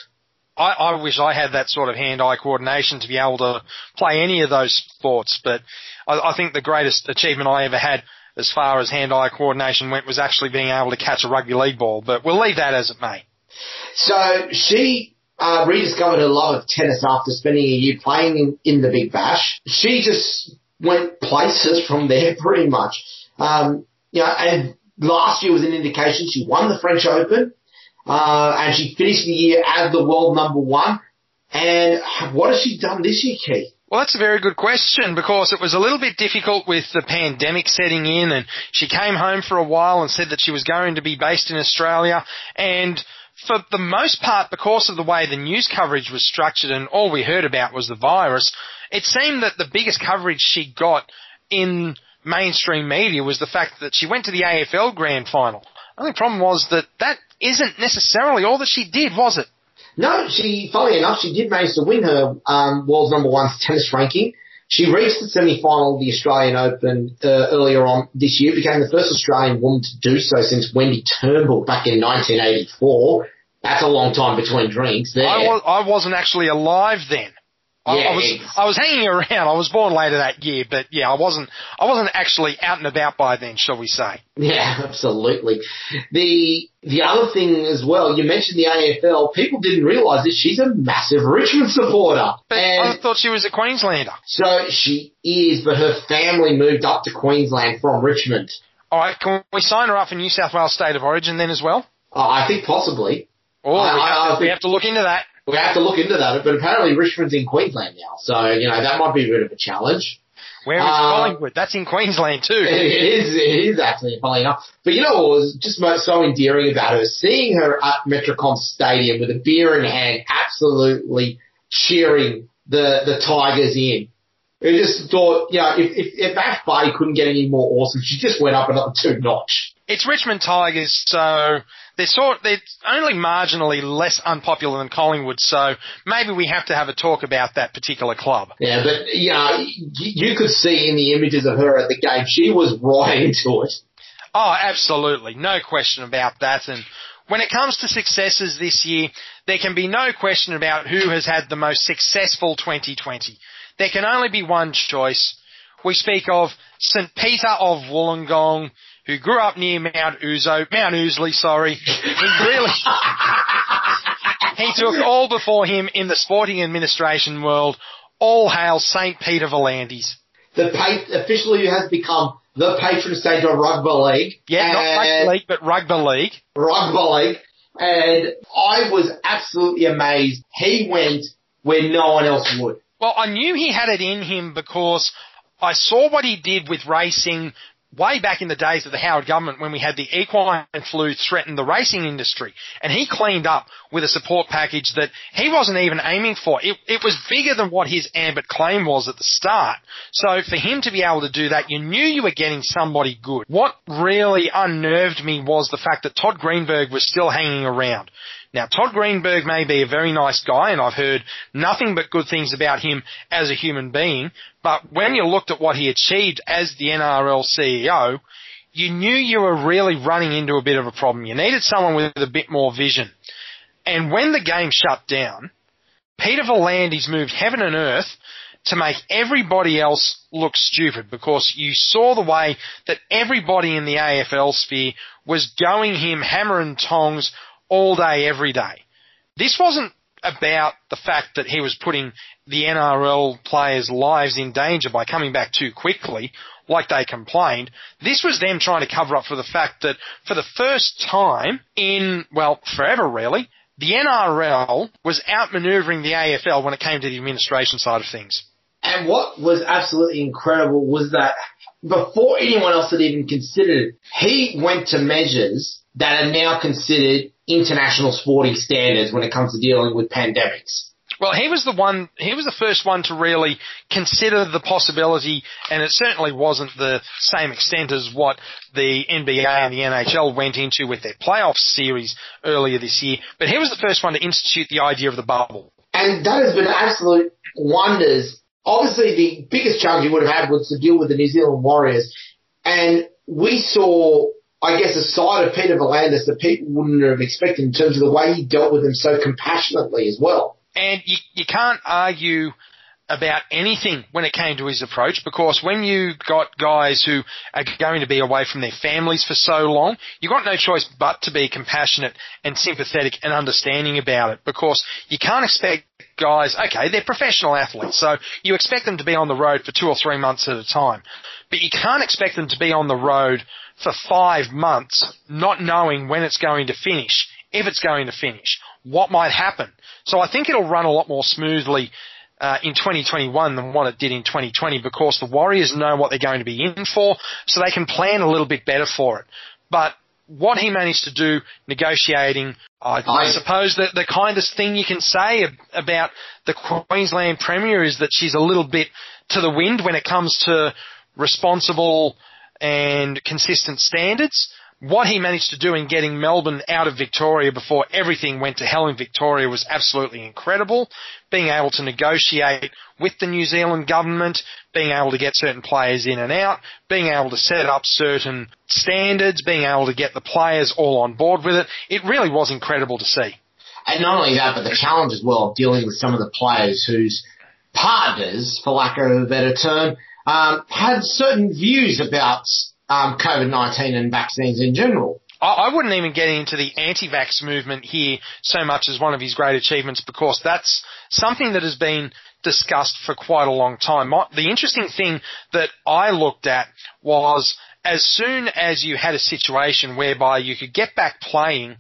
I, I wish I had that sort of hand-eye coordination to be able to play any of those sports, but I, I think the greatest achievement I ever had as far as hand-eye coordination went was actually being able to catch a rugby league ball. But we'll leave that as it may. So she uh, rediscovered her love of tennis after spending a year playing in, in the Big Bash. She just went places from there pretty much. Um, you know, and last year was an indication she won the French Open, uh, and she finished the year as the world number one. And what has she done this year, Keith? Well, that's a very good question because it was a little bit difficult with the pandemic setting in and she came home for a while and said that she was going to be based in Australia and for the most part, because of the way the news coverage was structured and all we heard about was the virus, it seemed that the biggest coverage she got in mainstream media was the fact that she went to the AFL Grand Final. The only problem was that that isn't necessarily all that she did, was it? No, she, funnily enough, she did manage to win her um, world's number one tennis ranking. She reached the semi-final of the Australian Open uh, earlier on this year, became the first Australian woman to do so since Wendy Turnbull back in 1984. That's a long time between drinks there. I, was, I wasn't actually alive then. I, Yeah, I was I was hanging around. I was born later that year, but yeah, I wasn't I wasn't actually out and about by then, shall we say? Yeah, absolutely. The the other thing as well, you mentioned the AFL. People didn't realise this. She's a massive Richmond supporter, But and I thought she was a Queenslander. so she is. But her family moved up to Queensland from Richmond. All right, can we sign her up for New South Wales State of Origin then as well? Uh, I think possibly. Oh, I- we, have I to, we think- have to look into that. We have to look into that, but apparently Richmond's in Queensland now, so you know that might be a bit of a challenge. Where is Uh, Collingwood? That's in Queensland too. It is, it is actually funny enough. But you know what was just most so endearing about her? Seeing her at Metricon Stadium with a beer in hand, absolutely cheering the, the Tigers in. I just thought, you know, if, if, if Ash Barty couldn't get any more awesome, she just went up another two notch. It's Richmond Tigers, so they're sort they're only marginally less unpopular than Collingwood. So maybe we have to have a talk about that particular club. Yeah, but, you know, you, you could see in the images of her at the game, she was right into it. Oh, absolutely. No question about that. And when it comes to successes this year, there can be no question about who has had the most successful 2020. There can only be one choice. We speak of St. Peter of Wollongong, who grew up near Mount Uzo, Mount Ousley, sorry. He really, he took all before him in the sporting administration world. All hail St. Peter V'landys. The pa- officially has become the patron saint of rugby league. Yeah, not rugby league, but rugby league. rugby league, and I was absolutely amazed. He went where no one else would. Well, I knew he had it in him because I saw what he did with racing way back in the days of the Howard government when we had the equine flu threaten the racing industry. And he cleaned up with a support package that he wasn't even aiming for. It, it was bigger than what his ambit claim was at the start. So for him to be able to do that, you knew you were getting somebody good. What really unnerved me was the fact that Todd Greenberg was still hanging around. Now, Todd Greenberg may be a very nice guy, and I've heard nothing but good things about him as a human being, but when you looked at what he achieved as the NRL CEO, you knew you were really running into a bit of a problem. You needed someone with a bit more vision. And when the game shut down, Peter V'landys moved heaven and earth to make everybody else look stupid because you saw the way that everybody in the AFL sphere was going him hammer and tongs all day, every day. This wasn't about the fact that he was putting the NRL players' lives in danger by coming back too quickly, like they complained. This was them trying to cover up for the fact that for the first time in, well, forever really, the NRL was outmaneuvering the AFL when it came to the administration side of things. And what was absolutely incredible was that before anyone else had even considered it, he went to measures that are now considered international sporting standards when it comes to dealing with pandemics. Well, he was the one, he was the first one to really consider the possibility, and it certainly wasn't the same extent as what the NBA and the NHL went into with their playoff series earlier this year, but he was the first one to institute the idea of the bubble. And that has been absolute wonders. Obviously, the biggest challenge he would have had was to deal with the New Zealand Warriors. And we saw, I guess, a side of Peter V'landys that people wouldn't have expected in terms of the way he dealt with them so compassionately as well. And you, you can't argue about anything when it came to his approach because when you got guys who are going to be away from their families for so long, you've got no choice but to be compassionate and sympathetic and understanding about it because you can't expect guys, okay, they're professional athletes, so you expect them to be on the road for two or three months at a time, but you can't expect them to be on the road for five months not knowing when it's going to finish, if it's going to finish, what might happen. So I think it'll run a lot more smoothly uh, in 2021 than what it did in 2020 because the Warriors know what they're going to be in for, so they can plan a little bit better for it. But what he managed to do negotiating, I, I suppose that the kindest thing you can say about the Queensland Premier is that she's a little bit to the wind when it comes to responsible and consistent standards what he managed to do in getting Melbourne out of Victoria before everything went to hell in Victoria was absolutely incredible. Being able to negotiate with the New Zealand government, being able to get certain players in and out, being able to set up certain standards, being able to get the players all on board with it, it really was incredible to see. And not only that, but the challenge as well of dealing with some of the players whose partners, for lack of a better term, um, had certain views about um, COVID-19 and vaccines in general. I wouldn't even get into the anti-vax movement here so much as one of his great achievements because that's something that has been discussed for quite a long time. The interesting thing that I looked at was as soon as you had a situation whereby you could get back playing,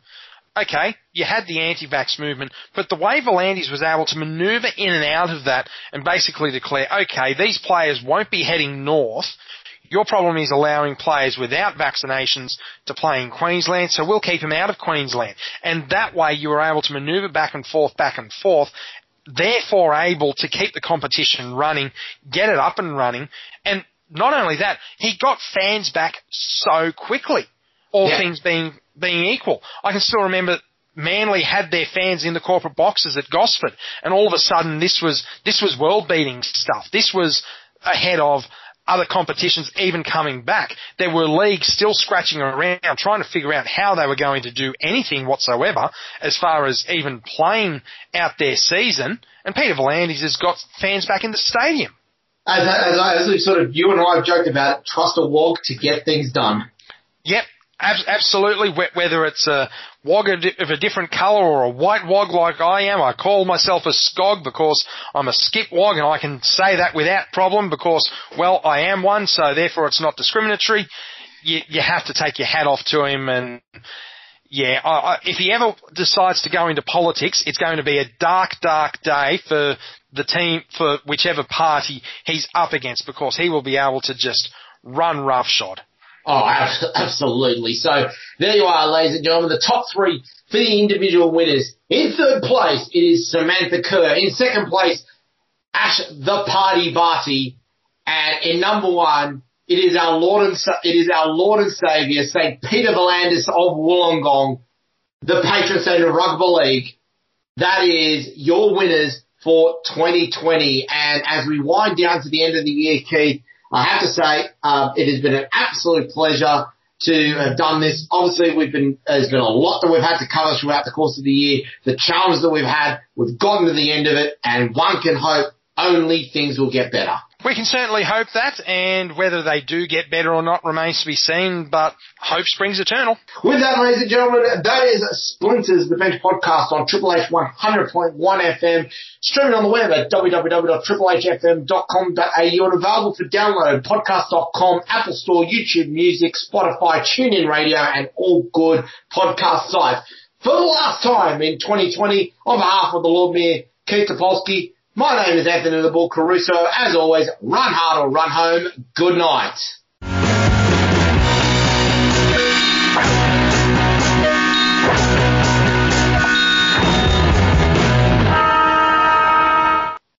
okay, you had the anti-vax movement, but the way V'landys was able to maneuver in and out of that and basically declare, okay, these players won't be heading north your problem is allowing players without vaccinations to play in Queensland, so we'll keep them out of Queensland. And that way you were able to manoeuvre back and forth, back and forth, therefore able to keep the competition running, get it up and running, and not only that, he got fans back so quickly, all yeah. things being, being equal. I can still remember Manly had their fans in the corporate boxes at Gosford, and all of a sudden this was this was world beating stuff. This was ahead of other competitions even coming back. There were leagues still scratching around trying to figure out how they were going to do anything whatsoever as far as even playing out their season. And Peter V'landys has got fans back in the stadium. As, as, as we sort of, you and I have joked about, trust a wog to get things done. Yep, absolutely. Whether it's a wog of a different colour or a white wog like I am, I call myself a skog because I'm a skip wog and I can say that without problem because, well, I am one, so therefore it's not discriminatory. You, you have to take your hat off to him and yeah, I, I, if he ever decides to go into politics, it's going to be a dark, dark day for the team, for whichever party he's up against because he will be able to just run roughshod. Oh, absolutely. So there you are, ladies and gentlemen, the top three for the individual winners. In third place, it is Samantha Kerr. In second place, Ash the Party Barty. And in number one, it is our Lord and, it is our Lord and Savior, St. Peter V'landys of Wollongong, the patron saint of rugby league. That is your winners for 2020. And as we wind down to the end of the year, Keith, I have to say, uh, it has been an absolute pleasure to have done this. Obviously, we've been there's been a lot that we've had to cover throughout the course of the year. The challenges that we've had, we've gotten to the end of it, and one can hope only things will get better. We can certainly hope that, and whether they do get better or not remains to be seen, but hope springs eternal. With that, ladies and gentlemen, that is Splinters, the Bench podcast on Triple H 100.1 FM, streaming on the web at www.triplehfm.com.au and available for download podcast.com, Apple Store, YouTube Music, Spotify, TuneIn Radio, and all good podcast sites. For the last time in 2020, on behalf of the Lord Mayor, Keith Topolsky, my name is Anthony the Bull Caruso. As always, run hard or run home. Good night.